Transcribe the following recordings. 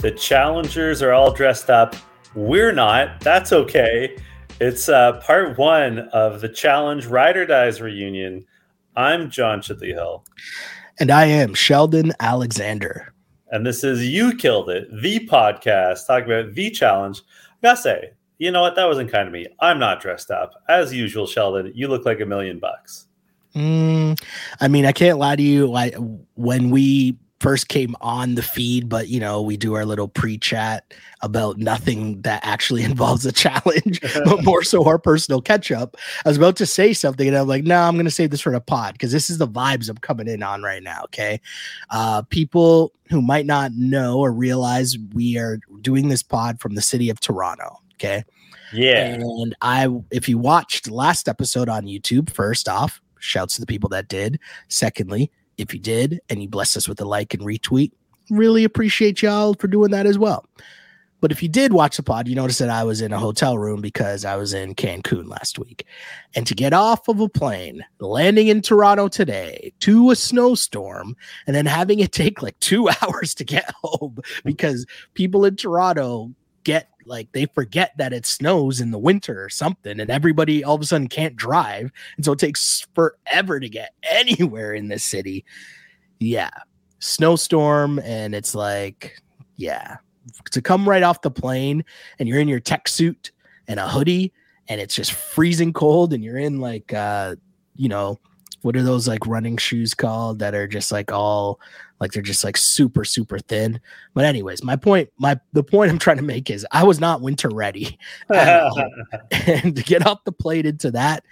The challengers are all dressed up. We're not. That's okay. It's uh, part one of the Challenge Ride or Dies reunion. I'm John Chidley Hill. And I am Sheldon Alexander. And this is You Killed It, the podcast talking about the challenge. I gotta say, you know what? That wasn't kind of me. I'm not dressed up. As usual, Sheldon, you look like a million bucks. Mm, I mean, I can't lie to you. I, when we first came on the feed, but you know, we do our little pre-chat about nothing that actually involves a challenge, but more so our personal catch up. I was about to say something and I'm like, no, nah, I'm gonna save this for the pod because this is the vibes I'm coming in on right now. Okay. Uh people who might not know or realize we are doing this pod from the city of Toronto. Okay. Yeah. And I if you watched last episode on YouTube, first off, shouts to the people that did. Secondly, if you did and you blessed us with a like and retweet, really appreciate y'all for doing that as well. But if you did watch the pod, you noticed that I was in a hotel room because I was in Cancun last week. And to get off of a plane, landing in Toronto today to a snowstorm, and then having it take like two hours to get home because people in Toronto get like they forget that it snows in the winter or something and everybody all of a sudden can't drive. And so it takes forever to get anywhere in this city. Yeah. Snowstorm and it's like yeah. To come right off the plane and you're in your tech suit and a hoodie and it's just freezing cold and you're in like uh you know what are those like running shoes called that are just like all like they're just like super super thin but anyways my point my the point i'm trying to make is i was not winter ready and to get off the plate into that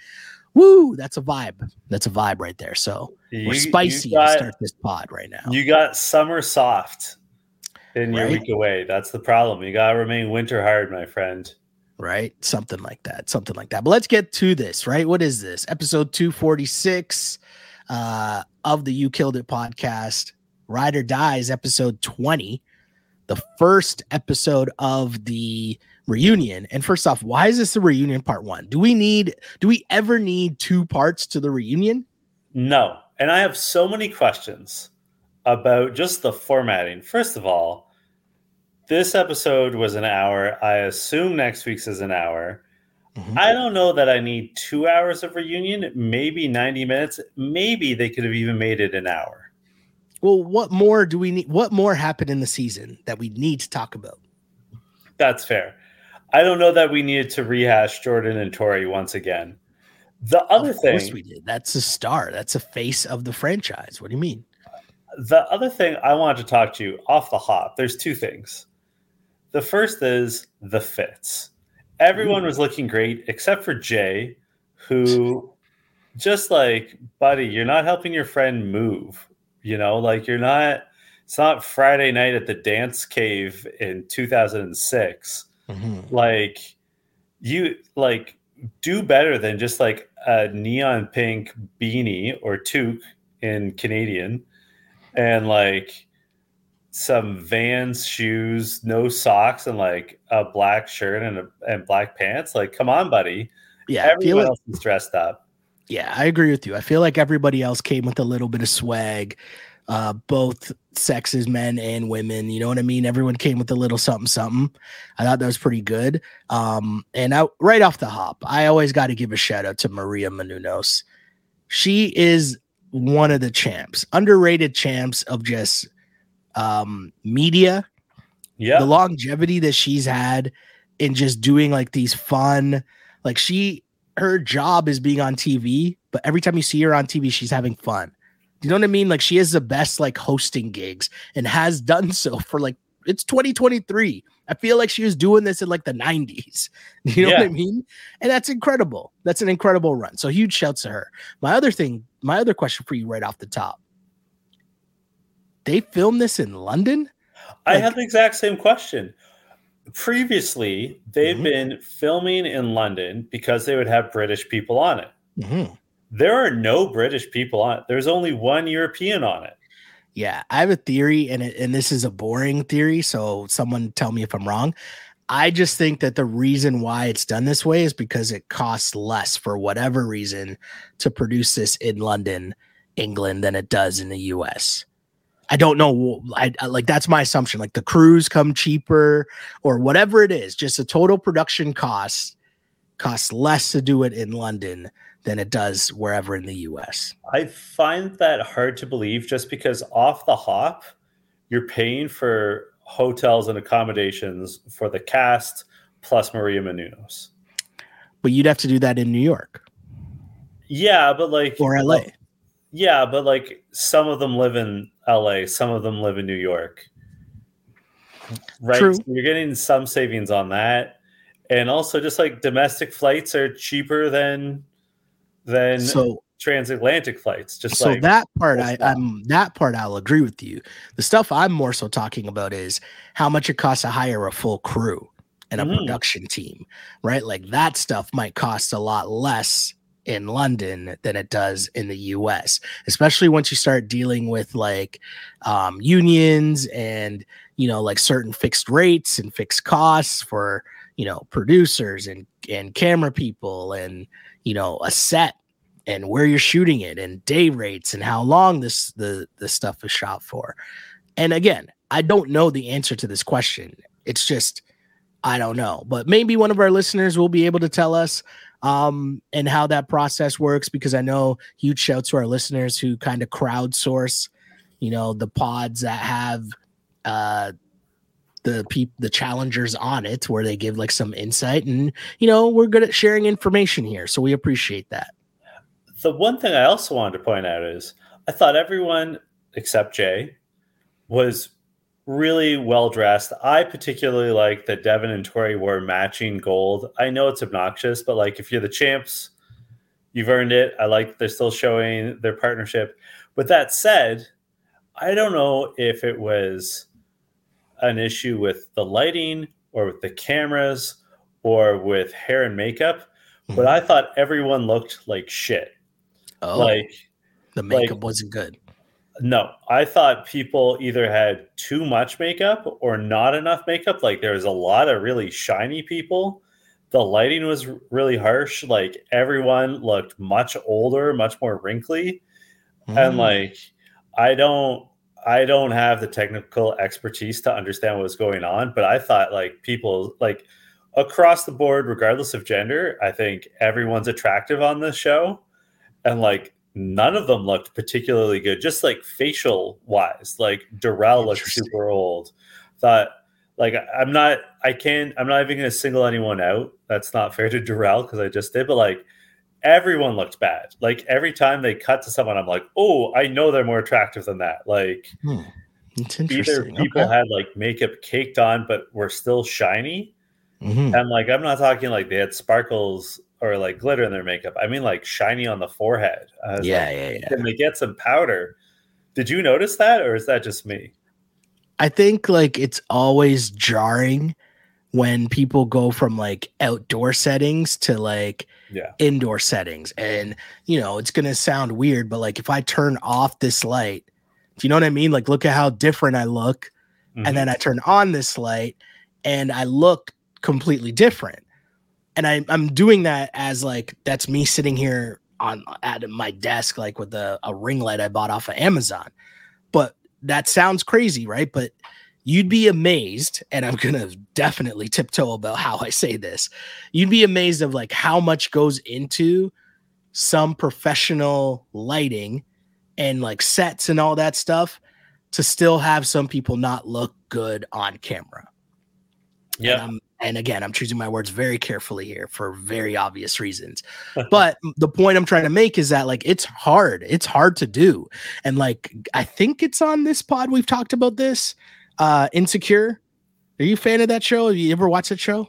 woo that's a vibe that's a vibe right there so you, we're spicy got, to start this pod right now you got summer soft in your right? week away that's the problem you gotta remain winter hard my friend right? Something like that, something like that. But let's get to this, right? What is this? Episode 246 uh, of the You Killed It podcast. Ride or Dies, episode 20, the first episode of the reunion. And first off, why is this the reunion part one? Do we need, do we ever need two parts to the reunion? No. And I have so many questions about just the formatting. First of all, this episode was an hour. I assume next week's is an hour. Mm-hmm. I don't know that I need two hours of reunion, maybe 90 minutes. Maybe they could have even made it an hour. Well, what more do we need? What more happened in the season that we need to talk about? That's fair. I don't know that we needed to rehash Jordan and Tori once again. The other of thing, course we did. That's a star. That's a face of the franchise. What do you mean? The other thing I wanted to talk to you off the hop. There's two things. The first is the fits. Everyone was looking great except for Jay, who just like, buddy, you're not helping your friend move. You know, like you're not, it's not Friday night at the dance cave in 2006. Mm-hmm. Like, you like do better than just like a neon pink beanie or toque in Canadian and like some Vans shoes, no socks, and like a black shirt and a, and black pants. Like, come on, buddy. Yeah, everyone else is dressed up. Yeah, I agree with you. I feel like everybody else came with a little bit of swag, uh, both sexes, men and women. You know what I mean? Everyone came with a little something, something. I thought that was pretty good. Um, and I, right off the hop, I always got to give a shout out to Maria Menounos. She is one of the champs, underrated champs of just um, media. Yeah, the longevity that she's had in just doing like these fun, like she her job is being on TV, but every time you see her on TV, she's having fun. Do you know what I mean? Like she is the best like hosting gigs and has done so for like it's 2023. I feel like she was doing this in like the 90s. You know yeah. what I mean? And that's incredible. That's an incredible run. So huge shouts to her. My other thing, my other question for you right off the top. They filmed this in London? I like, have the exact same question previously they've mm-hmm. been filming in London because they would have British people on it. Mm-hmm. There are no British people on it. There's only one European on it. Yeah, I have a theory, and it, and this is a boring theory. So someone tell me if I'm wrong. I just think that the reason why it's done this way is because it costs less for whatever reason to produce this in London, England, than it does in the US. I don't know. I, I, like that's my assumption. Like the crews come cheaper or whatever it is. Just a total production cost costs less to do it in London than it does wherever in the US. I find that hard to believe just because off the hop, you're paying for hotels and accommodations for the cast plus Maria Menounos. But you'd have to do that in New York. Yeah, but like or LA. Uh, Yeah, but like some of them live in LA, some of them live in New York. Right. So you're getting some savings on that. And also just like domestic flights are cheaper than than so transatlantic flights. Just so like that part I, I'm that part I'll agree with you. The stuff I'm more so talking about is how much it costs to hire a full crew and a Mhm. production team, right? Like that stuff might cost a lot less in London than it does in the US, especially once you start dealing with like um, unions and you know like certain fixed rates and fixed costs for you know producers and and camera people and you know a set and where you're shooting it and day rates and how long this the the stuff is shot for. And again, I don't know the answer to this question. It's just I don't know, but maybe one of our listeners will be able to tell us um and how that process works because I know huge shouts to our listeners who kind of crowdsource, you know, the pods that have uh the peop the challengers on it where they give like some insight and you know we're good at sharing information here so we appreciate that. The one thing I also wanted to point out is I thought everyone except Jay was really well dressed. I particularly like that Devin and Tori wore matching gold. I know it's obnoxious, but like if you're the champs, you've earned it. I like they're still showing their partnership. With that said, I don't know if it was an issue with the lighting or with the cameras or with hair and makeup, hmm. but I thought everyone looked like shit. oh Like the makeup wasn't good no, I thought people either had too much makeup or not enough makeup. Like there was a lot of really shiny people. The lighting was really harsh. Like everyone looked much older, much more wrinkly. And Mm. like I don't I don't have the technical expertise to understand what was going on, but I thought like people like across the board, regardless of gender, I think everyone's attractive on this show. And like none of them looked particularly good, just like facial wise. Like Darrell looked super old. Thought like I'm not I can't I'm not even gonna single anyone out. That's not fair to Darrell because I just did, but like everyone looked bad. Like every time they cut to someone, I'm like, oh, I know they're more attractive than that. Like Hmm. either people okay. had like makeup caked on but were still shiny. Mhm. And like I'm not talking like they had sparkles or like glitter in their makeup. I mean like shiny on the forehead. Yeah like, yeah yeah Can they get some powder? Did you notice that or is that just me? I think like it's always jarring when people go from like outdoor settings to like Yeah. indoor settings. And you know, it's gonna sound weird, but like if I turn off this light, do you know what I mean? Like look at how different I look. Mhm. And then I turn on this light and I look completely different. And I, I'm doing that as like that's me sitting here on at my desk, like with a, a ring light I bought off of Amazon. But that sounds crazy, right? But you'd be amazed, and I'm gonna definitely tiptoe about how I say this. You'd be amazed of like how much goes into some professional lighting and like sets and all that stuff to still have some people not look good on camera. And, yeah. I'm- and again, I'm choosing my words very carefully here for very obvious reasons. But the point I'm trying to make is that like it's hard. It's hard to do. And like I think it's on this pod we've talked about this. Uh Insecure. Are you a fan of that show? Have you ever watched that show?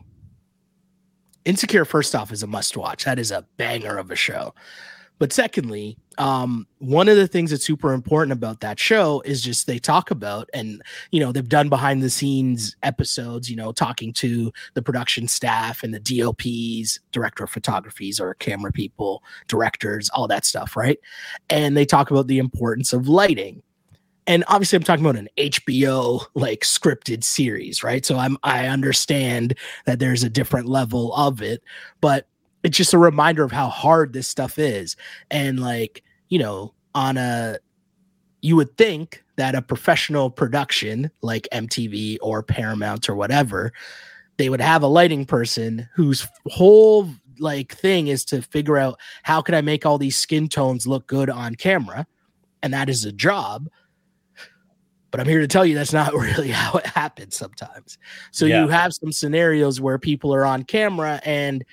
Insecure, first off, is a must watch. That is a banger of a show. But secondly, um, one of the things that's super important about that show is just they talk about, and you know, they've done behind the scenes episodes, you know, talking to the production staff and the DOPs, director of photographies or camera people, directors, all that stuff, right? And they talk about the importance of lighting. And obviously, I'm talking about an HBO like scripted series, right? So I'm I understand that there's a different level of it, but it's just a reminder of how hard this stuff is. And like, you know, on a you would think that a professional production like MTV or Paramount or whatever, they would have a lighting person whose whole like thing is to figure out how can I make all these skin tones look good on camera, and that is a job. But I'm here to tell you that's not really how it happens sometimes. So Yeah. you have some scenarios where people are on camera and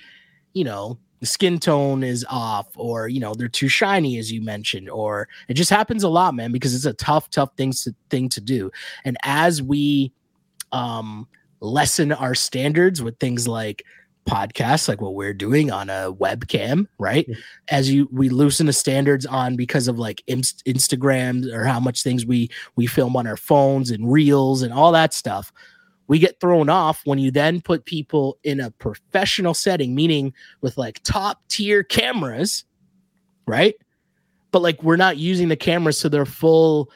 you know the skin tone is off or you know they're too shiny as you mentioned or it just happens a lot man because it's a tough tough thing to thing to do and as we um lessen our standards with things like podcasts like what we're doing on a webcam right Mhm. as you we loosen the standards on because of like inst- instagram or how much things we we film on our phones and reels and all that stuff we get thrown off when you then put people in a professional setting meaning with like top tier cameras right? But like we're not using the cameras to their full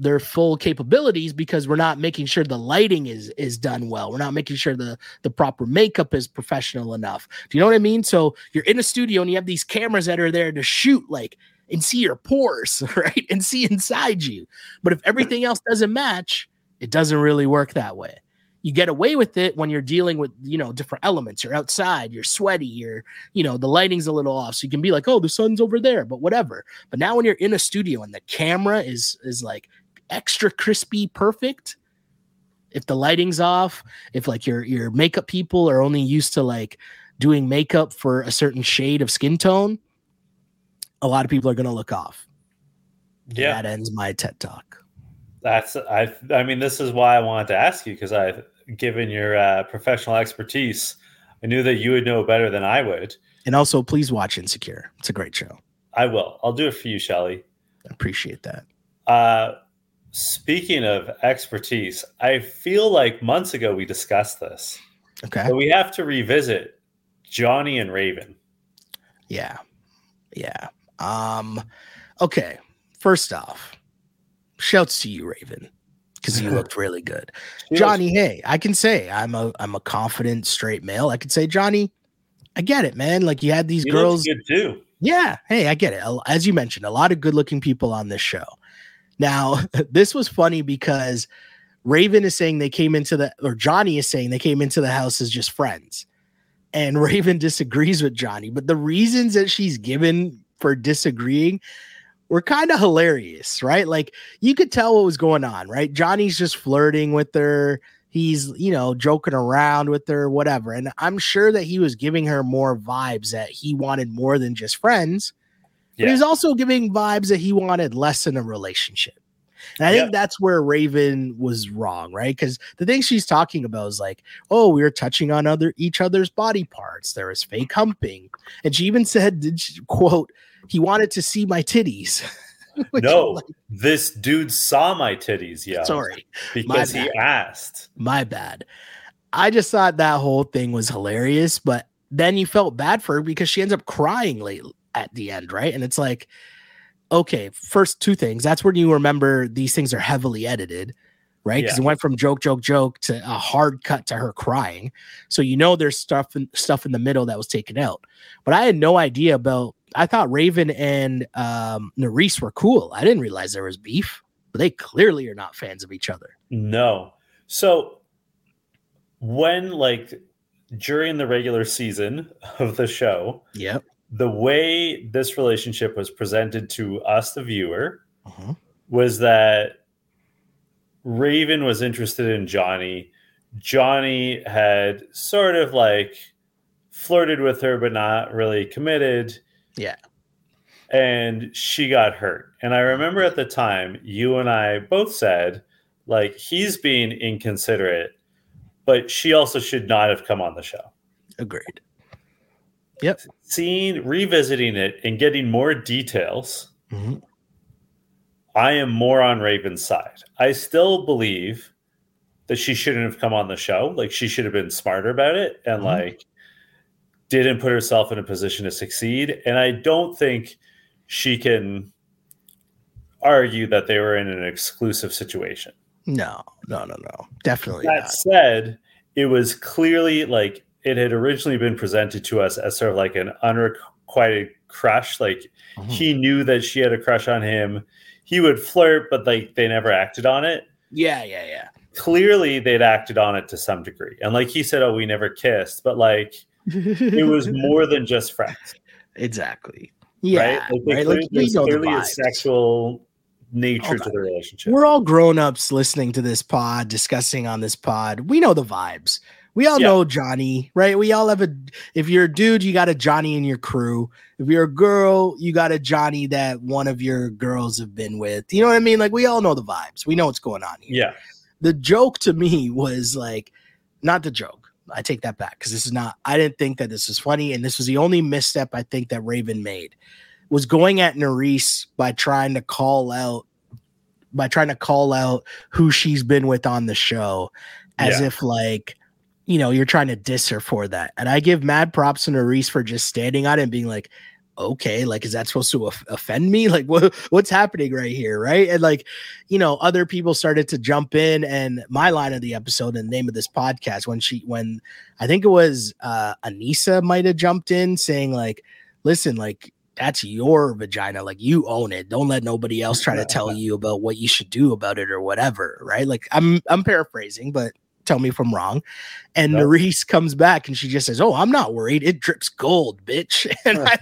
their full capabilities because we're not making sure the lighting is is done well. We're not making sure the the proper makeup is professional enough. Do you know what i mean? So you're in a studio and you have these cameras that are there to shoot like and see your pores right? And see inside you. But if everything else doesn't match it doesn't really work that way you get away with it when you're dealing with you know different elements. You're outside you're sweaty you're you know the lighting's a little off. So you can be like oh the sun's over there but whatever. But now when you're in a studio and the camera is is like extra crispy perfect if the lighting's off if like your your makeup people are only used to like doing makeup for a certain shade of skin tone a lot of people are going to look off. Yeah. that ends my ted talk That's I. I mean, this is why I wanted to ask you because I, given your uh, professional expertise, I knew that you would know better than I would. and also please watch insecure it's a great show I will. I'll do it for you, Shelly. I appreciate that Uh, speaking of expertise, I feel like months ago we discussed this, okay but we have to revisit Johnny and Raven. Yeah. Yeah. Um okay. First off, shouts to you, Raven. Because you looked really good. Johnny, hey, I can say I'm a I'm a confident straight male. I could say, Johnny, I get it, man. Like you had these girls. good too. Yeah, hey, I get it. As you mentioned, a lot of good-looking people on this show. Now, this was funny because Raven is saying they came into the or Johnny is saying they came into the house as just friends. And Raven disagrees with Johnny, but the reasons that she's given for disagreeing were kind of hilarious, right? Like you could tell what was going on, right? Johnny's just flirting with her. He's, you know, joking around with her, whatever. And I'm sure that he was giving her more vibes that he wanted more than just friends. Yeah. But he was also giving vibes that he wanted less than a relationship. And I Yeah. think that's where Raven was wrong, right? Because the thing she's talking about is like, oh, we were touching on other each other's body parts. There was fake humping, and she even said, did she, "quote He wanted to see my titties." No, like, this dude saw my titties, yeah. sorry, because he asked. my bad. I just thought that whole thing was hilarious, but then you felt bad for her because she ends up crying late at the end, right? And it's like, okay, first two things. That's when you remember these things are heavily edited, right? Because Yeah. it went from joke, joke, joke to a hard cut to her crying. So you know there's stuff in, stuff in the middle that was taken out. But I had no idea about. I thought Raven and um, Nurys were cool. I didn't realize there was beef. But they clearly are not fans of each other. No. So when like during the regular season of the show, Yep. the way this relationship was presented to us, the viewer, Uh-huh. was that Raven was interested in Johnny. Johnny had sort of like flirted with her, but not really committed. Yeah. And she got hurt. And I remember at the time, you and I both said, like, he's being inconsiderate, but she also should not have come on the show. Agreed. Yep. Seeing, revisiting it, and getting more details, Mhm. I am more on Raven's side. I still believe that she shouldn't have come on the show. Like she should have been smarter about it and Mhm. like didn't put herself in a position to succeed. And I don't think she can argue that they were in an exclusive situation. No, no, no, no. Definitely That not. said, it was clearly like it had originally been presented to us as sort of like an unrequited crush. Like Mhm. he knew that she had a crush on him. he would flirt, but like they never acted on it. Yeah, yeah, yeah. Clearly, they'd acted on it to some degree, and like he said, "Oh, we never kissed," but like it was more than just friends. Exactly. Yeah. right? Like, right? clearly- Like, there's know the clearly a sexual nature Hold to the relationship. We're all grown ups listening to this pod, discussing on this pod. We know the vibes. We all Yeah. know Johnny, right? We all have a. If you're a dude, you got a Johnny in your crew. If you're a girl, you got a Johnny that one of your girls have been with. You know what I mean? Like we all know the vibes. We know what's going on here. yeah, The joke to me was like, not the joke. I take that back because this is not. I didn't think that this was funny, and this was the only misstep I think that Raven made was going at Nurys by trying to call out by trying to call out who she's been with on the show as Yeah. if like you know you're trying to diss her for that and i give mad props to Nurys for just standing on it and being like okay like is that supposed to offend me? Like what, what's happening right here right? And like you know other people started to jump in and my line of the episode and the name of this podcast when she when i think it was uh Aneesa might have jumped in saying like listen like that's your vagina like you own it. Don't let nobody else try to tell you about what you should do about it or whatever right? Like i'm i'm paraphrasing but tell me if i'm wrong. And Nope. Nurys comes back and she just says oh i'm not worried. It drips gold bitch. And i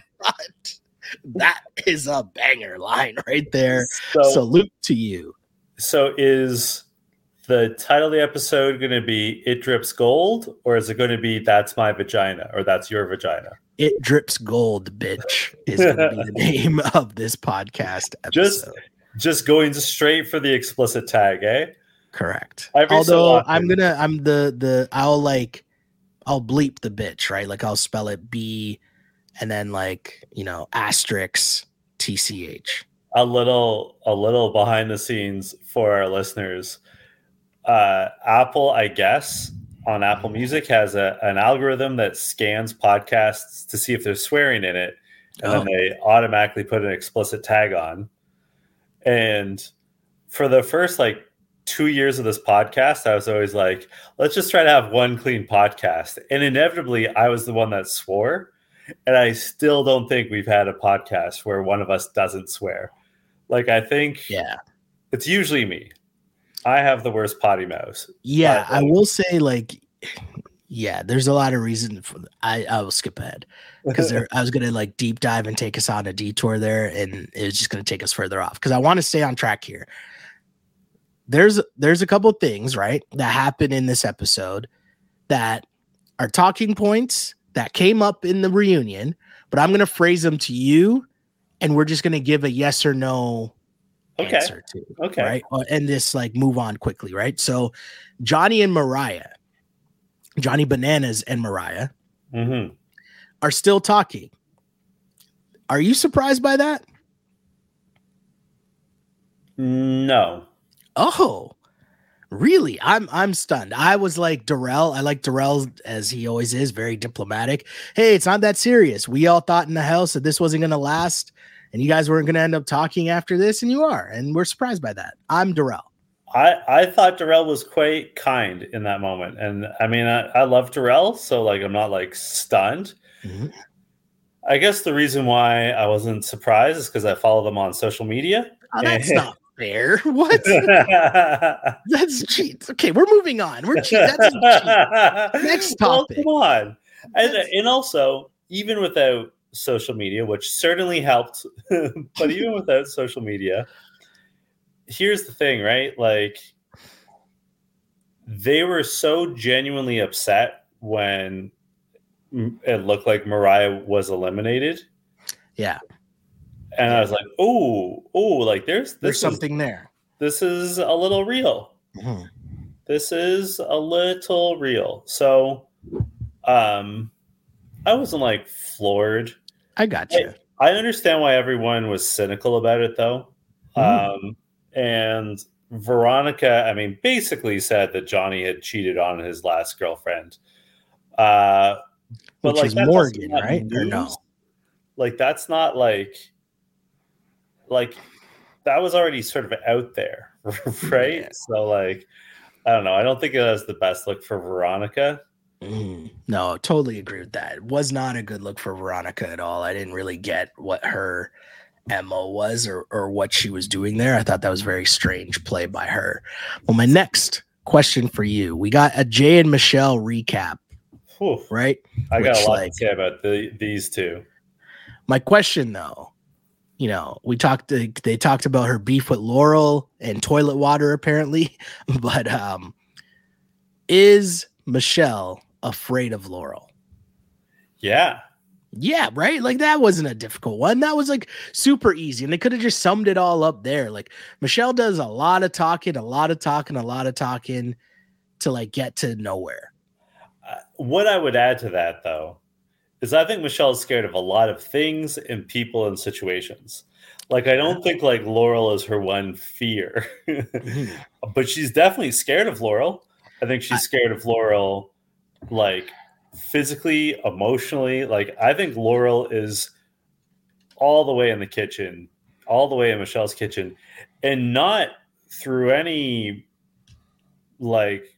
that is a banger line right there So, salute to you so is the title of the episode going to be "It Drips Gold" or is it going to be "That's My Vagina" or "That's Your Vagina"? it drips gold bitch is going to be the name of this podcast episode. Just- Just going straight for the explicit tag, eh? correct Every although often. i'm gonna i'm the the i'll like i'll bleep the bitch right like i'll spell it b and then like you know asterisk tch a little a little behind the scenes for our listeners. Uh apple i guess on apple music has a, an algorithm that scans podcasts to see if there's swearing in it and Oh. then they automatically put an explicit tag on. And for the first like two years of this podcast i was always like let's just try to have one clean podcast. And inevitably i was the one that swore and i still don't think we've had a podcast where one of us doesn't swear. Like i think yeah. it's usually me. I have the worst potty mouth yeah i will say like yeah there's a lot of reason for i i will skip ahead. Because I was gonna like deep dive and take us on a detour there, and it was just gonna take us further off. Because I want to stay on track here. There's there's a couple things right that happen in this episode that are talking points that came up in the reunion, but I'm gonna phrase them to you, and we're just gonna give a yes or no Okay. answer to okay right? Uh, And this like move on quickly, right? So Johnny and Mariah, Johnny Bananas and Mariah hmm are still talking. Are you surprised by that? no Oh, really? I'm I'm stunned. I was like Darrell. I like Darrell as he always is, very diplomatic. Hey, it's not that serious. We all thought in the house that this wasn't gonna last, and you guys weren't gonna end up talking after this, and you are, and we're surprised by that. I'm Darrell. I, I thought Darrell was quite kind in that moment. And I mean, I, I love Darrell, so like I'm not like stunned. Mhm. I guess the reason why I wasn't surprised is because I follow them on social media. Oh, that's not fair. What? That's cheat. Okay, we're moving on. We're cheat. That's cheat. Next Well, topic. come on. And, and also, even without social media, which certainly helped, but even without social media, here's the thing, right? Like, they were so genuinely upset when it looked like Mariah was eliminated. Yeah, And I was like, oh, oh, like there's this there's is- something there. this is a little real. Mhm. this is a little real. So um I wasn't like floored. I got you. I understand why everyone was cynical about it though. Mhm. Um and Veronica, I mean, basically said that Johnny had cheated on his last girlfriend. Uh Which is Morgan, right? Or no? Like that's not like like that was already sort of out there, right? Yeah. So like I don't know. I don't think it was the best look for Veronica. Mm, no, totally agree with that. It was not a good look for Veronica at all. I didn't really get what her mo was or or what she was doing there. I thought that was very strange play by her. Well, my next question for you, we got a Jay and Michelle recap, Whew. right? I got a lot like- to say about the, these two. My question though, you know, we talked they talked about her beef with Laurel and toilet water apparently, but um is Michelle afraid of Laurel? Yeah. Yeah, right? Like that wasn't a difficult one. That was like super easy. And they could have just summed it all up there. Like Michelle does a lot of talking, a lot of talking, a lot of talking to like get to nowhere. Uh, what I would add to that, though, is I think Michelle's scared of a lot of things and people and situations. Like, I don't think like Laurel is her one fear, mm-hmm. but she's definitely scared of Laurel. I think she's scared of Laurel, like physically, emotionally. Like, I think Laurel is all the way in the kitchen, all the way in Michelle's kitchen, and not through any like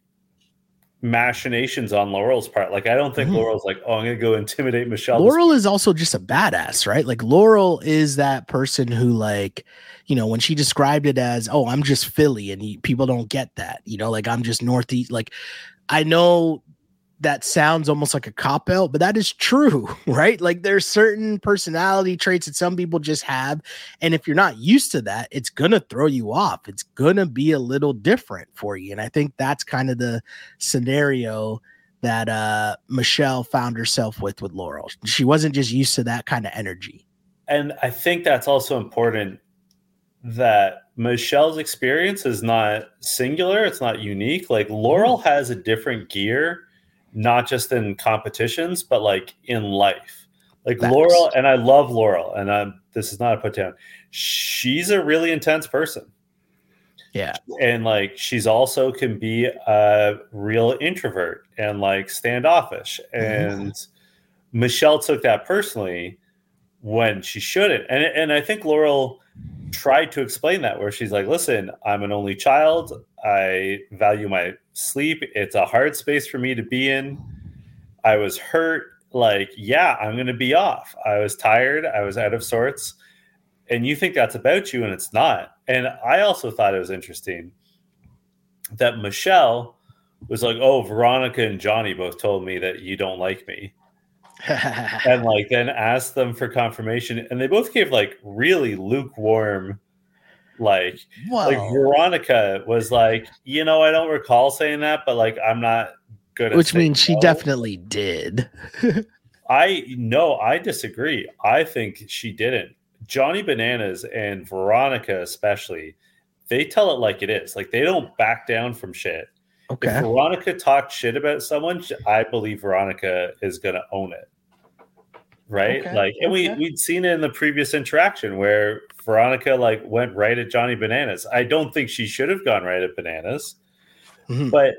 machinations on Laurel's part. Like I don't think Mhm. Laurel's like, oh, I'm gonna go intimidate Michelle. Laurel is also just a badass, right? Like Laurel is that person who, like, you know, when she described it as, "Oh, I'm just Philly," and he, people don't get that, you know, like I'm just Northeast. Like, I know that sounds almost like a cop out, but that is true, right? Like, there's certain personality traits that some people just have, and if you're not used to that, it's gonna throw you off. It's gonna be a little different for you, and I think that's kind of the scenario that uh Michelle found herself with with Laurel. She wasn't just used to that kind of energy. and I think that's also important that Michelle's experience is not singular, it's not unique. Like Laurel has a different gear, not just in competitions, but like in life. Like Facts. Laurel, and I love Laurel, and I'm, this is not a put down. She's a really intense person. Yeah. and like she's also can be a real introvert and like standoffish mm-hmm. and michelle took that personally when she shouldn't and and i think laurel tried to explain that where she's like listen i'm an only child i value my sleep. It's a hard space for me to be in. I was hurt. Like yeah i'm gonna be off. I was tired. I was out of sorts. And you think that's about you and it's not. And i also thought it was interesting that michelle was like oh veronica and johnny both told me that you don't like me. And like then asked them for confirmation and they both gave like really lukewarm like like veronica was like you know i don't recall saying that but like i'm not good at which means she no." definitely did. I no, I disagree. I think she didn't. Johnny Bananas and Veronica, especially, they tell it like it is. Like they don't back down from shit. If Veronica talked shit about someone, I believe Veronica is gonna own it. Right? Okay, Like, and we okay. we'd seen it in the previous interaction where Veronica like went right at Johnny Bananas. I don't think she should have gone right at Bananas. Mhm. But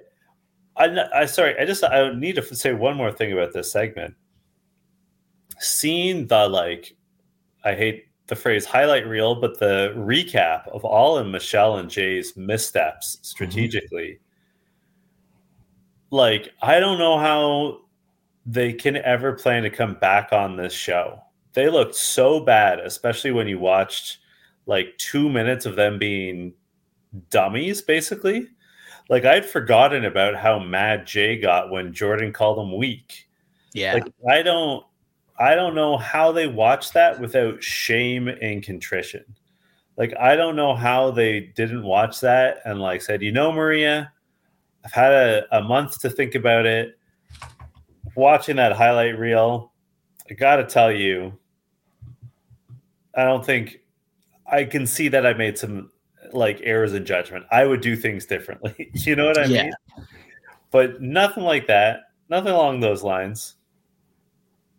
I, I sorry, I just I need to say one more thing about this segment. Seeing the like, I hate the phrase highlight reel, but the recap of all of Michelle and Jay's missteps strategically. Like, I don't know how they can ever plan to come back on this show. They looked so bad, especially when you watched like two minutes of them being dummies, basically. Like I'd forgotten about how mad Jay got when Jordan called him weak. yeah. Like I don't I don't know how they watched that without shame and contrition. Like I don't know how they didn't watch that and like said, you know, Maria, I've had a, a month to think about it. Watching that highlight reel, I gotta tell you, I don't think I can see that I made some like errors in judgment. I would do things differently. you know what I Yeah. mean? But nothing like that. Nothing along those lines.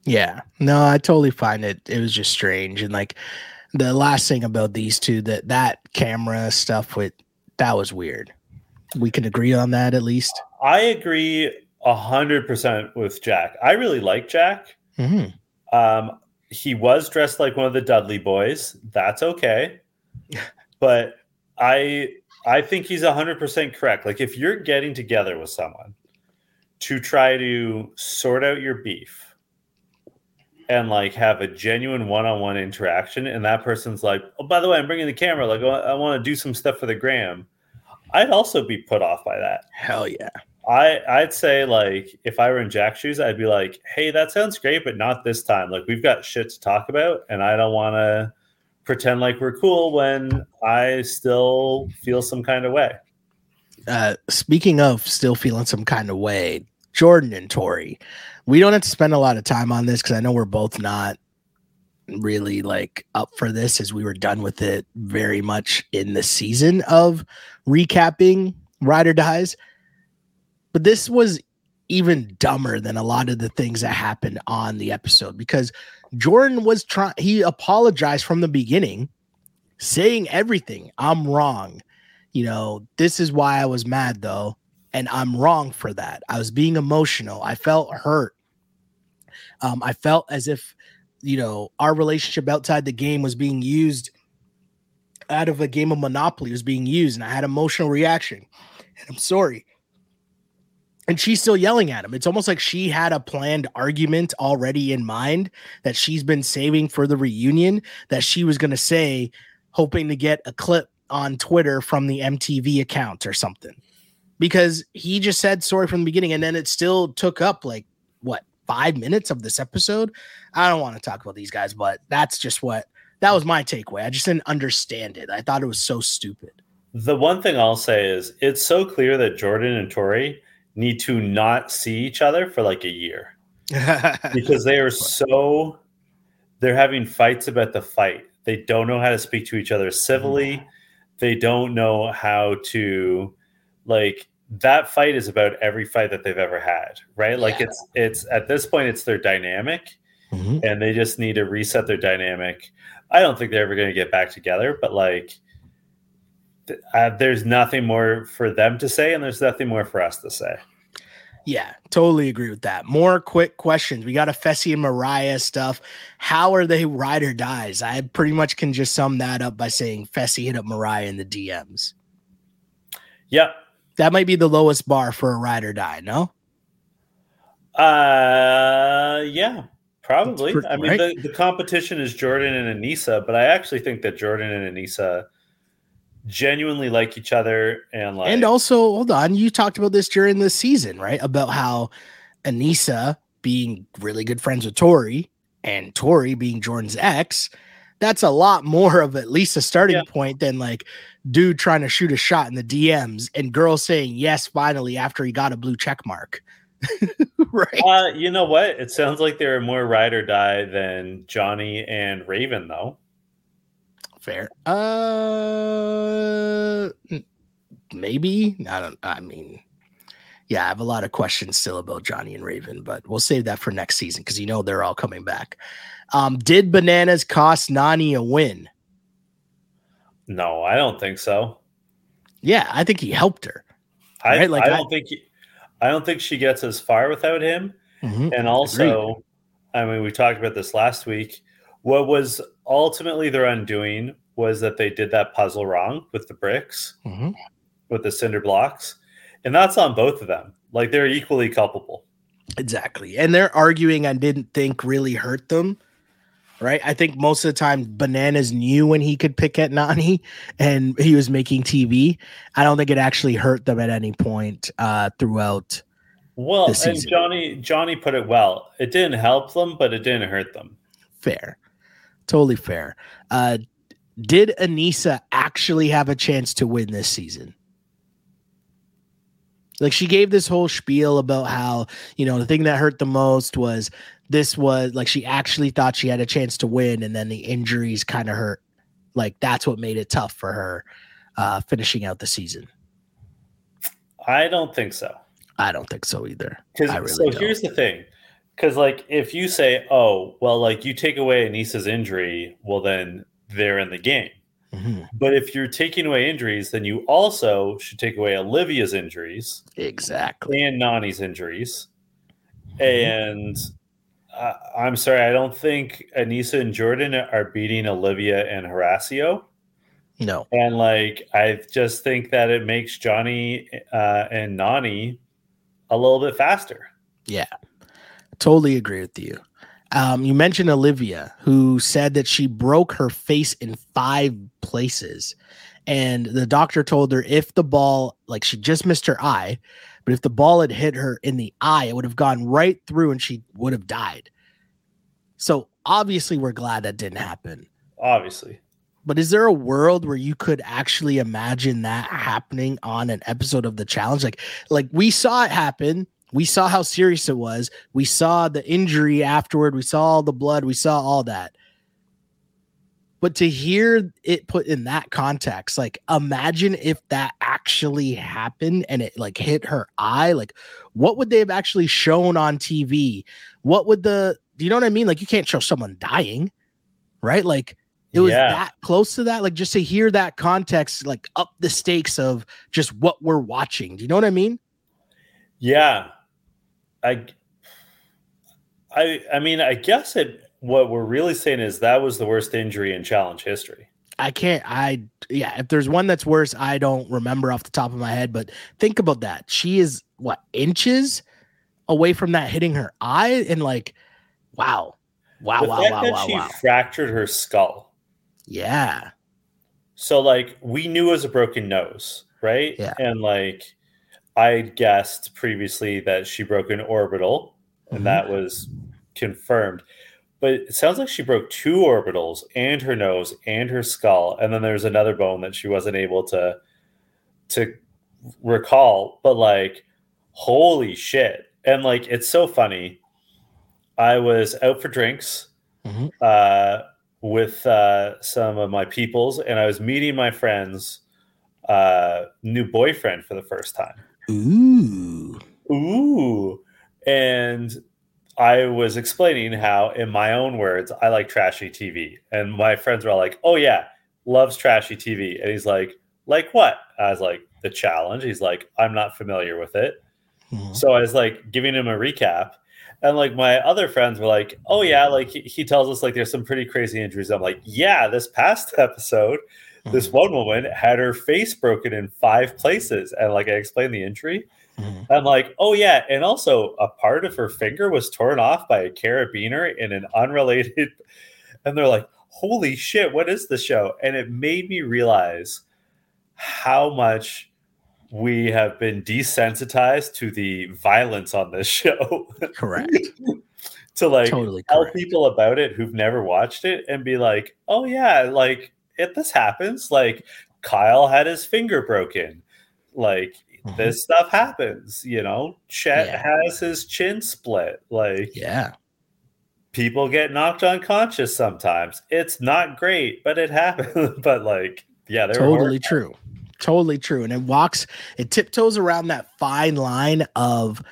Yeah. No, I totally find it. It was just strange. And like the last thing about these two, that that camera stuff with that was weird. We can agree on that at least. I agree a hundred percent with Jack. I really like Jack. Mhm. Um, he was dressed like one of the Dudley boys. That's okay. But I I think he's a hundred percent correct. Like if you're getting together with someone to try to sort out your beef and like have a genuine one-on-one interaction and that person's like oh by the way i'm bringing the camera like i want to do some stuff for the gram i'd also be put off by that hell yeah i i'd say like if i were in jack's shoes i'd be like hey that sounds great but not this time like we've got shit to talk about and i don't want to pretend like we're cool when i still feel some kind of way uh speaking of still feeling some kind of way jordan and tori we don't have to spend a lot of time on this because I know we're both not really like up for this as we were done with it very much in the season of recapping Ride or Dies. But this was even dumber than a lot of the things that happened on the episode because Jordan was trying, he apologized from the beginning, saying everything. I'm wrong. You know, this is why I was mad though. And I'm wrong for that. I was being emotional. I felt hurt. Um, I felt as if, you know, our relationship outside the game was being used out of a game of Monopoly was being used, and I had emotional reaction. And I'm sorry. And she's still yelling at him. It's almost like she had a planned argument already in mind that she's been saving for the reunion that she was going to say, hoping to get a clip on Twitter from the MTV account or something. Because he just said sorry from the beginning, and then it still took up like what five minutes of this episode. I don't want to talk about these guys, but that's just what that was my takeaway. I just didn't understand it. I thought it was so stupid. The one thing I'll say is it's so clear that Jordan and Tori need to not see each other for like a year because they are so they're having fights about the fight. They don't know how to speak to each other civilly. Mm. They don't know how to like that fight is about every fight that they've ever had, right? Yeah. Like it's it's at this point it's their dynamic, mm-hmm. and they just need to reset their dynamic. I don't think they're ever going to get back together, but like th- uh, there's nothing more for them to say, and there's nothing more for us to say. Yeah, totally agree with that. More quick questions. We got a Fessy and Mariah stuff. How are they ride or dies? I pretty much can just sum that up by saying Fessy hit up Mariah in the DMs. Yep, that might be the lowest bar for a ride or die, no? Uh, yeah, probably. Pretty, I mean, right? the, the competition is Jordan and Aneesa, but I actually think that Jordan and Aneesa genuinely like each other and like and also hold on you talked about this during the season right about how Aneesa being really good friends with Tori and Tori being Jordan's ex that's a lot more of at least a starting yeah. point than like dude trying to shoot a shot in the DMs and girls saying yes finally after he got a blue check mark. right. Uh, you know what? It sounds like they're more ride or die than Johnny and Raven, though. Fair. Uh, maybe. I don't. I mean, yeah, I have a lot of questions still about Johnny and Raven, but we'll save that for next season because you know they're all coming back. Um, did bananas cost Nani a win? No, I don't think so. Yeah, I think he helped her. I, right? like, I don't I, think he, I don't think she gets as far without him. Mm-hmm. And also, Agreed. I mean, we talked about this last week. What was ultimately their undoing was that they did that puzzle wrong with the bricks, mm-hmm. with the cinder blocks, and that's on both of them. Like they're equally culpable. Exactly, and they're arguing I didn't think really hurt them right? I think most of the time Bananas knew when he could pick at Nani, and he was making TV. I don't think it actually hurt them at any point uh, throughout. Well, and Johnny Johnny put it well. It didn't help them, but it didn't hurt them. Fair, totally fair. Uh, did Aneesa actually have a chance to win this season? Like she gave this whole spiel about how, you know, the thing that hurt the most was this was like she actually thought she had a chance to win and then the injuries kind of hurt. Like that's what made it tough for her uh finishing out the season. I don't think so. I don't think so either. Really so don't. here's the thing. Because like if you say, oh, well, like you take away Aneesa's injury, well then they're in the game. Mm-hmm. But if you're taking away injuries, then you also should take away Olivia's injuries. Exactly. And Nani's injuries. Mm-hmm. And uh, I'm sorry, I don't think Aneesa and Jordan are beating Olivia and Horacio. No. And like, I just think that it makes Johnny uh, and Nani a little bit faster. Yeah. Totally agree with you. Um, you mentioned Olivia, who said that she broke her face in five places. And the doctor told her if the ball, like she just missed her eye, but if the ball had hit her in the eye, it would have gone right through and she would have died. So obviously, we're glad that didn't happen. Obviously. But is there a world where you could actually imagine that happening on an episode of the challenge? Like, like we saw it happen. We saw how serious it was. We saw the injury afterward. We saw all the blood. We saw all that. But to hear it put in that context, like imagine if that actually happened and it like hit her eye, like what would they have actually shown on TV? What would the do you know what I mean? Like you can't show someone dying, right? Like it was Yeah. that close to that. Like just to hear that context, like up the stakes of just what we're watching. Do you know what I mean? Yeah. I I I mean, I guess it what we're really saying is that was the worst injury in challenge history. I can't. I yeah. If there's one that's worse, I don't remember off the top of my head. But think about that. She is what inches away from that hitting her eye, and like, wow, wow, the wow, fact wow, that wow, she wow. fractured her skull. Yeah, So like we knew it was a broken nose, right? Yeah. And like I guessed previously that she broke an orbital, and Mhm. that was confirmed. But it sounds like she broke two orbitals and her nose and her skull, and then there's another bone that she wasn't able to to recall. But like, holy shit! And like, it's so funny. I was out for drinks Mhm. uh, with uh, some of my peoples, and I was meeting my friend's uh, new boyfriend for the first time. Ooh, Ooh. And I was explaining how, in my own words, I like trashy TV. And my friends were all like, oh, yeah, loves trashy TV. And he's like, like what? I was like, the challenge. He's like, I'm not familiar with it. Mhm. So I was like giving him a recap. And like my other friends were like, oh, yeah, like he, he tells us like there's some pretty crazy injuries. I'm like, yeah, this past episode, this Mhm. one woman had her face broken in five places. And like I explained the injury. Mhm. I'm like, oh yeah, and also a part of her finger was torn off by a carabiner in an unrelated. And they're like, holy shit, what is the show? And it made me realize how much we have been desensitized to the violence on this show. correct, to like totally tell correct. people about it who've never watched it and be like, oh yeah, like if this happens, like Kyle had his finger broken, like Mhm. this stuff happens, you know. Chet Yeah. has his chin split, like Yeah, people get knocked unconscious sometimes. It's not great, but it happens. but like, yeah, they're totally true, totally true. And it walks, it tiptoes around that fine line of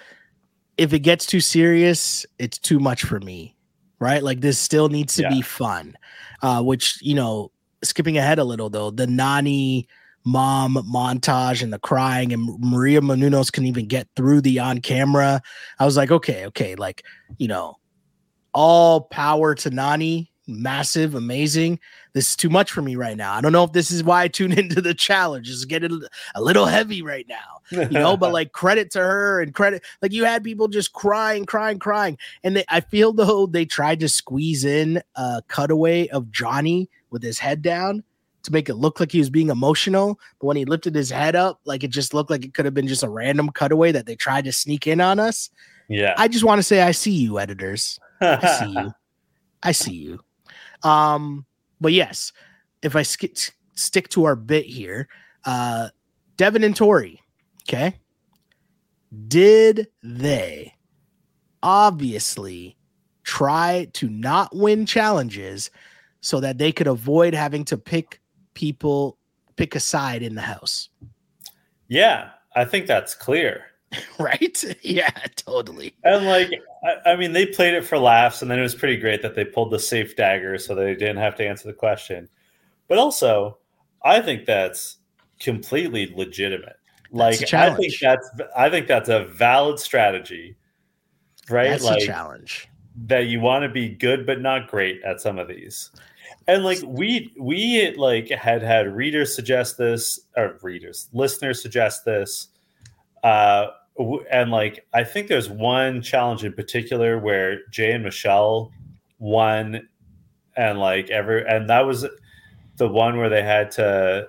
if it gets too serious, it's too much for me, right? Like this still needs to Yeah. be fun. Uh, which you know, skipping ahead a little though, the Nany mom montage and the crying and Maria Menounos can even get through the on camera. I was like, okay, okay, like you know, all power to Nany, massive, amazing. This is too much for me right now. I don't know if this is why I tune into the challenge. It's getting a little heavy right now you know but like credit to her and credit like you had people just crying crying crying and they, i feel though they tried to squeeze in a cutaway of johnny with his head down to make it look like he was being emotional but when he lifted his head up like it just looked like it could have been just a random cutaway that they tried to sneak in on us yeah. i just want to say i see you editors I see you. I see you. Um, but yes, if I sk- stick to our bit here, uh, Devin and Tori, okay, did they obviously try to not win challenges so that they could avoid having to pick people, pick a side in the house? yeah, I think that's clear. Right? yeah, totally. And like, I, I mean, they played it for laughs, and then it was pretty great that they pulled the safe dagger so they didn't have to answer the question. But also, I think that's completely legitimate. Like, I think that's I think that's a valid strategy, right? That's like a challenge. that you want to be good but not great at some of these. And like we we like had had readers suggest this or readers listeners suggest this uh and like I think there's won challenge in particular where Jay and Michelle one and like every and that was the one where they had to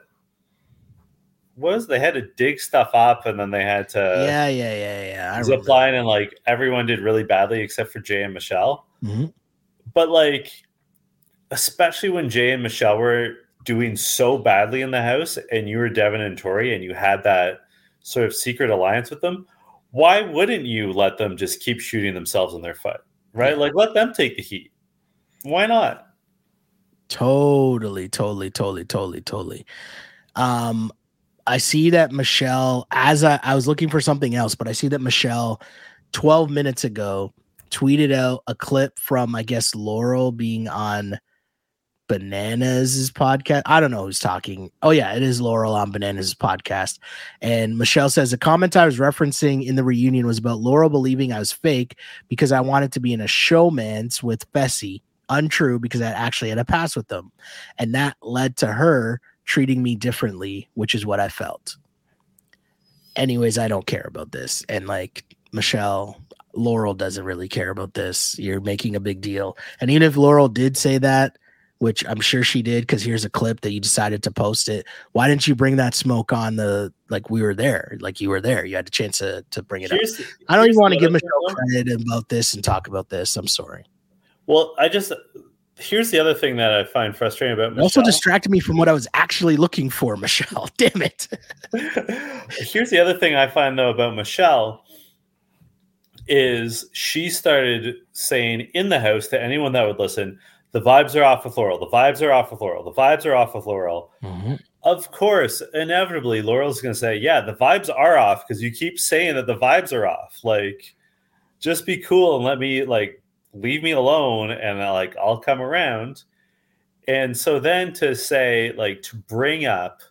was they had to dig stuff up and then they had to yeah, yeah, yeah, yeah. I zip line and like everyone did really badly except for Jay and Michelle. hmm But like, especially when Jay and Michelle were doing so badly in the house, and you were Devin and Tori, and you had that sort of secret alliance with them, why wouldn't you let them just keep shooting themselves in their foot? Right? Like, let them take the heat. Why not? Totally, totally, totally, totally, totally. Um, I see that Michelle, as I, I was looking for something else, but I see that Michelle 12 minutes ago tweeted out a clip from, I guess, Laurel being on Bananas' podcast. I don't know who's talking. Oh, yeah, it is Laurel on Bananas' podcast. And Michelle says the comment I was referencing in the reunion was about Laurel believing I was fake because I wanted to be in a showmance with Bessie. Untrue because I actually had a pass with them. And that led to her treating me differently, which is what I felt. Anyways, I don't care about this. And like Michelle, Laurel doesn't really care about this. You're making a big deal. And even if Laurel did say that, which I'm sure she did, because here's a clip that you decided to post it. Why didn't you bring that smoke on the like we were there? Like you were there. You had a chance to, to bring it up. I don't even want to give Michelle thing, credit about this and talk about this. I'm sorry. Well, I just here's the other thing that I find frustrating about Michelle. also distracted me from what I was actually looking for, Michelle. Damn it. Here's the other thing I find though about Michelle is she started saying in the house to anyone that would listen, the vibes are off with Laurel, the vibes are off with Laurel, the vibes are off with Laurel. Of course, inevitably Laurel's gonna say, Yeah, the vibes are off because you keep saying that the vibes are off. Like, just be cool and let me like leave me alone and uh, like I'll come around. And so then to say, like, to bring up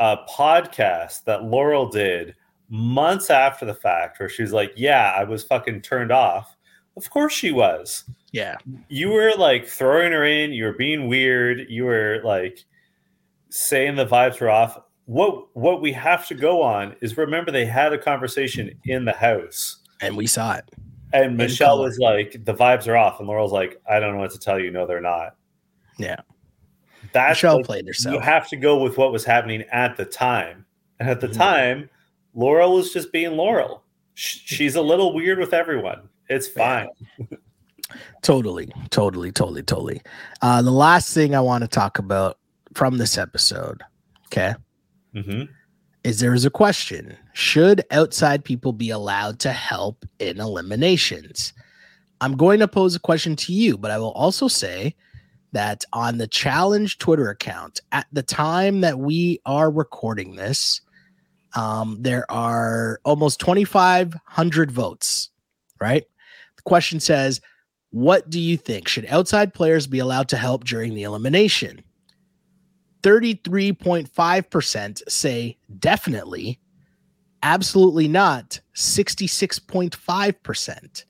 a podcast that Laurel did months after the fact, where she's like, Yeah, I was fucking turned off. Of course she was. Yeah. You were like throwing her in, you were being weird, you were like saying the vibes were off. What what we have to go on is remember they had a conversation in the house. And we saw it. And Michelle was like, the vibes are off. And Laurel's like, I don't know what to tell you. No, they're not. Yeah. That's Michelle like, played you herself. have to go with what was happening at the time. And at the Mhm. time, Laurel was just being Laurel. Sh- She's a little weird with everyone. It's fine. Totally, totally, totally, totally. Uh, the last thing I want to talk about from this episode, okay, mm-hmm. is there is a question: Should outside people be allowed to help in eliminations? I'm going to pose a question to you, but I will also say that on the challenge Twitter account, at the time that we are recording this, um, there are almost 2,500 votes, right? The question says, What do you think? Should outside players be allowed to help during the elimination? 33.5% say definitely, absolutely not, 66.5%.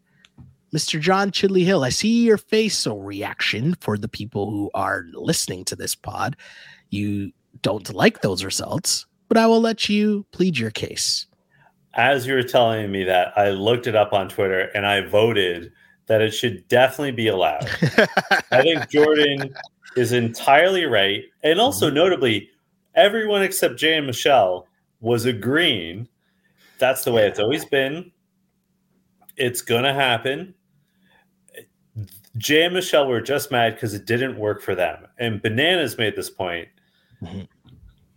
Mr. John Chidley Hill, I see your face so reaction for the people who are listening to this pod. You don't like those results, but I will let you plead your case. As you were telling me that, I looked it up on Twitter and I voted that it should definitely be allowed. I think Jordan is entirely right. And also, notably, everyone except Jay and Michelle was agreeing that's the way it's always been. It's going to happen. Jay and Michelle were just mad because it didn't work for them. And Bananas made this point. Mhm.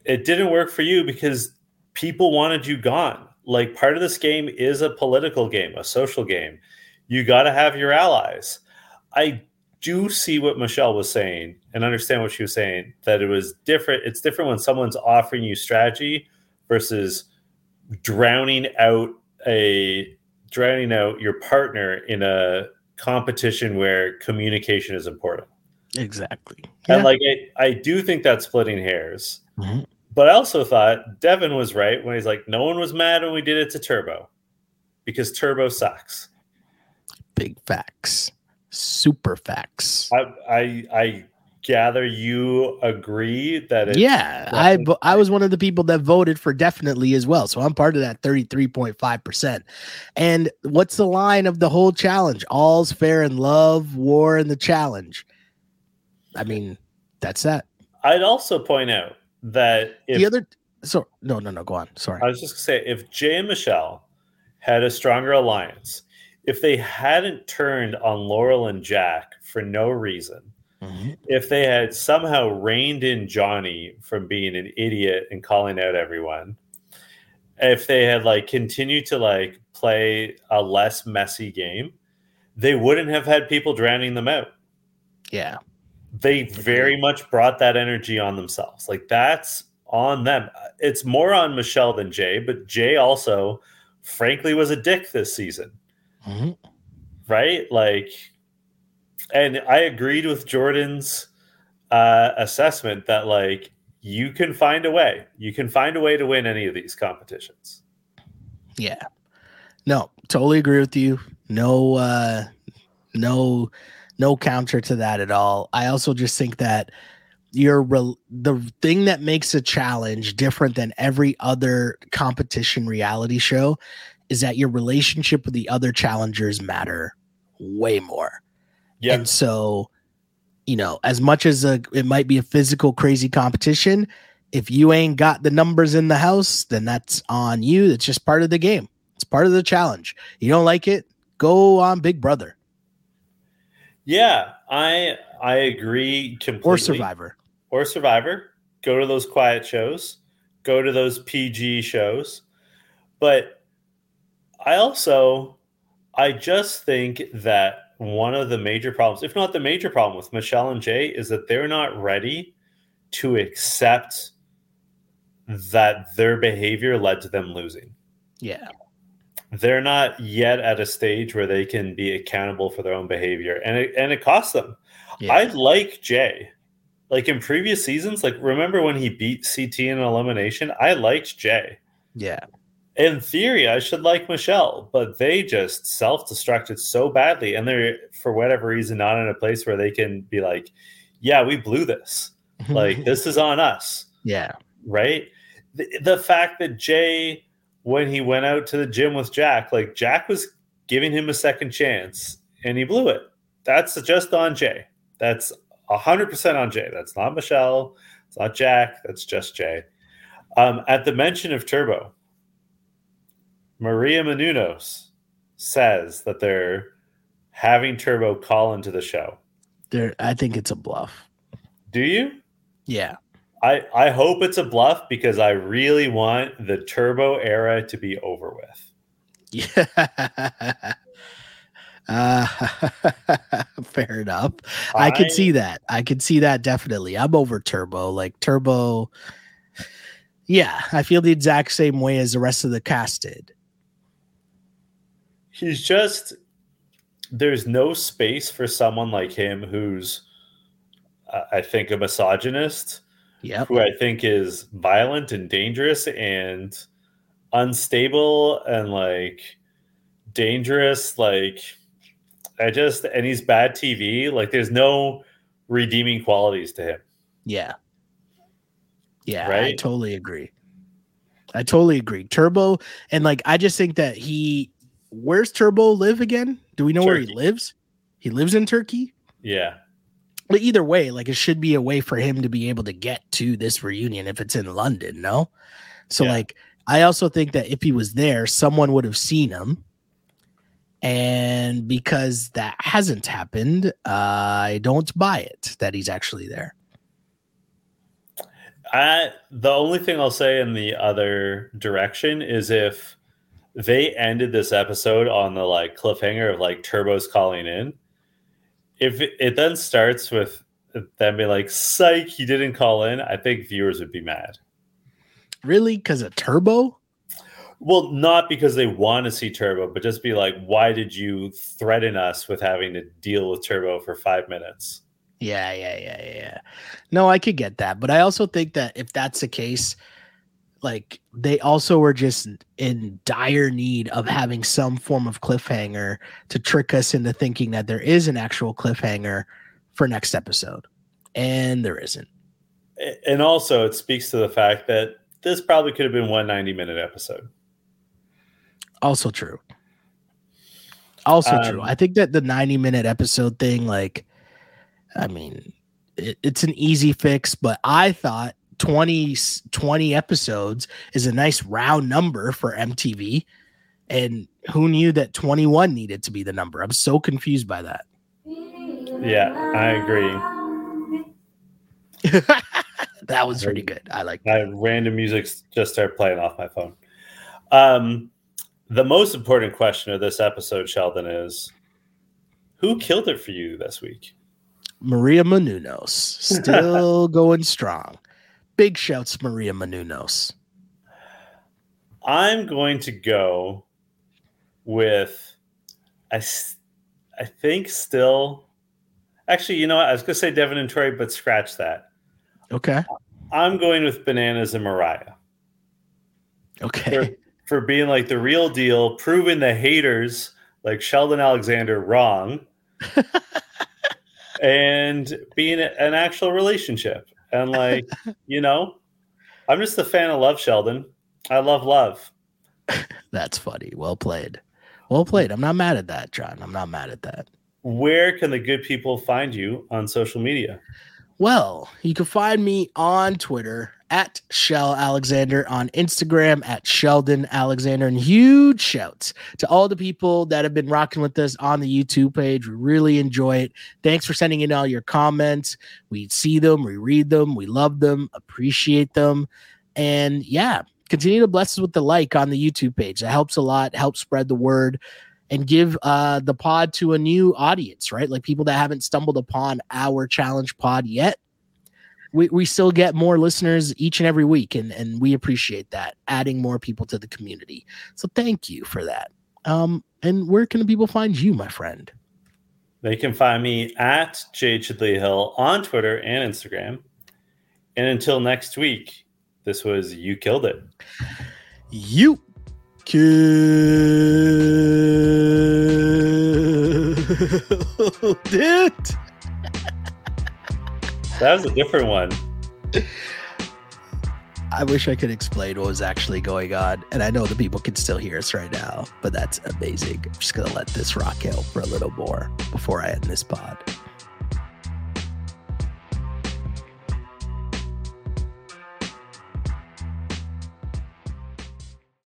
It didn't work for you because people wanted you gone. Like part of this game is a political game, a social game. You got to have your allies. I do see what Michelle was saying and understand what she was saying that it was different. It's different when someone's offering you strategy versus drowning out a drowning out your partner in a competition where communication is important. exactly. And Yeah. like I, I do think that's splitting hairs. Mhm. But I also thought Devin was right when he's like, no one was mad when we did it to Turbo because Turbo sucks. Big facts, super facts. I I, I gather you agree that it's yeah, I I was one of the people that voted for definitely as well. So I'm part of that 33.5%. And what's the line of the whole challenge? All's fair in love, war and the challenge. I mean, that's that. I'd also point out that if the other so no no no go on. Sorry. I was just gonna say if Jay and Michelle had a stronger alliance, if they hadn't turned on Laurel and Jack for no reason, Mhm. if they had somehow reined in Johnny from being an idiot and calling out everyone, if they had like continued to like play a less messy game, they wouldn't have had people drowning them out. Yeah. They very much brought that energy on themselves. Like that's on them. It's more on Michelle than Jay, but Jay also, frankly, was a dick this season Mhm. right? Like, and I agreed with Jordan's uh, assessment that like you can find a way. You can find a way to win any of these competitions. Yeah. No, totally agree with you. No uh no no counter to that at all. I also just think that your rel the thing that makes a challenge different than every other competition reality show is that your relationship with the other challengers matter way more. Yeah, And so, you know, as much as a, it might be a physical crazy competition, if you ain't got the numbers in the house, then that's on you. It's just part of the game. It's part of the challenge. You don't like it, go on Big Brother yeah. I I agree completely. or Survivor. or Survivor. Go to those quiet shows. Go to those PG shows. But I also, I just think that one of the major problems, if not the major problem with Michelle and Jay, is that they're not ready to accept that their behavior led to them losing. Yeah. They're not yet at a stage where they can be accountable for their own behavior, and it, and it costs them. Yeah. I like Jay. Like in previous seasons, like remember when he beat CT in elimination? I liked Jay. yeah. In theory, I should like Michelle, but they just self-destructed so badly, and they're for whatever reason not in a place where they can be like, "Yeah, we blew this. Like this is on us." yeah. right? The, the fact that Jay, when he went out to the gym with Jack, like Jack was giving him a second chance and he blew it. That's just on Jay. That's 100% on Jay. That's not Michelle. It's not Jack. That's just Jay. Um, at the mention of Turbo, Maria Menounos says that they're having Turbo call into the show. There I think it's a bluff. Do you? Yeah. I, I hope it's a bluff because I really want the turbo era to be over with. Yeah. Uh, fair enough. I could see that. I could see that definitely. I'm over Turbo. Like Turbo. Yeah, I feel the exact same way as the rest of the cast did. He's just there's no space for someone like him who's I think a misogynist, Yep. who I think is violent and dangerous and unstable and like dangerous like I just and he's bad TV. Like there's no redeeming qualities to him. Yeah. Yeah, Right? I totally agree. I totally agree. Turbo and like I just think that he where's Turbo live again? Do we know where he lives? He lives in Turkey. Yeah. But either way, like it should be a way for him to be able to get to this reunion if it's in London, no? So Yeah. like I also think that if he was there, someone would have seen him. And because that hasn't happened, I don't buy it that he's actually there. I the only thing I'll say in the other direction is if they ended this episode on the like cliffhanger of like Turbo's calling in, if it, it then starts with them being like, "Psych, he didn't call in," I think viewers would be mad. Really? Because of Turbo? Well, not because they want to see Turbo, but just be like, "Why did you threaten us with having to deal with Turbo for five minutes?" Yeah, yeah, yeah, yeah, yeah. No, I could get that, but I also think that if that's the case, like they also were just in dire need of having some form of cliffhanger to trick us into thinking that there is an actual cliffhanger for next episode. and there isn't. And also, it speaks to the fact that this probably could have been one 90 minute episode. Also true. Also Um, true. I think that the 90 minute episode thing, like, I mean, it, it's an easy fix, but I thought 20, s- 20 episodes is a nice round number for MTV. And who knew that 21 needed to be the number? I'm so confused by that. Yeah, I agree. that was pretty good. I like My random music just started playing off my phone. Um, the most important question of this episode, Sheldon, is who killed it for you this week? Maria Menounos still going strong. Big shouts, Maria Menounos. I'm going to go with I I think still. Actually, you know what? I was going to say Devin and Tori, but scratch that. Okay. I'm going with Bananas and Mariah Okay. for being like the real deal, proving the haters like Sheldon Alexander wrong, and being an actual relationship. And like, you know, I'm just a fan of Love Sheldon. I love love. That's funny. Well played. Well played. I'm not mad at that, John. I'm not mad at that. Where can the good people find you on social media? Well, you can find me on Twitter at Shell Alexander, on Instagram at Sheldon Alexander, and huge shouts to all the people that have been rocking with us on the YouTube page. We really enjoy it. Thanks for sending in all your comments. We see them, we read them, we love them, appreciate them. And yeah, continue to bless us with the like on the YouTube page. That helps a lot, helps spread the word and give uh, the pod to a new audience, right? Like people that haven't stumbled upon our challenge pod yet. We, we still get more listeners each and every week, and, and we appreciate that, adding more people to the community. So thank you for that. Um, and where can the people find you, my friend? They can find me at Jay Chidley Hill on Twitter and Instagram. And until next week, this was You Killed It. You killed it. That was a different one. I wish I could explain what was actually going on. And I know the people can still hear us right now, but that's amazing. I'm just going to let this rock out for a little more before I end this pod.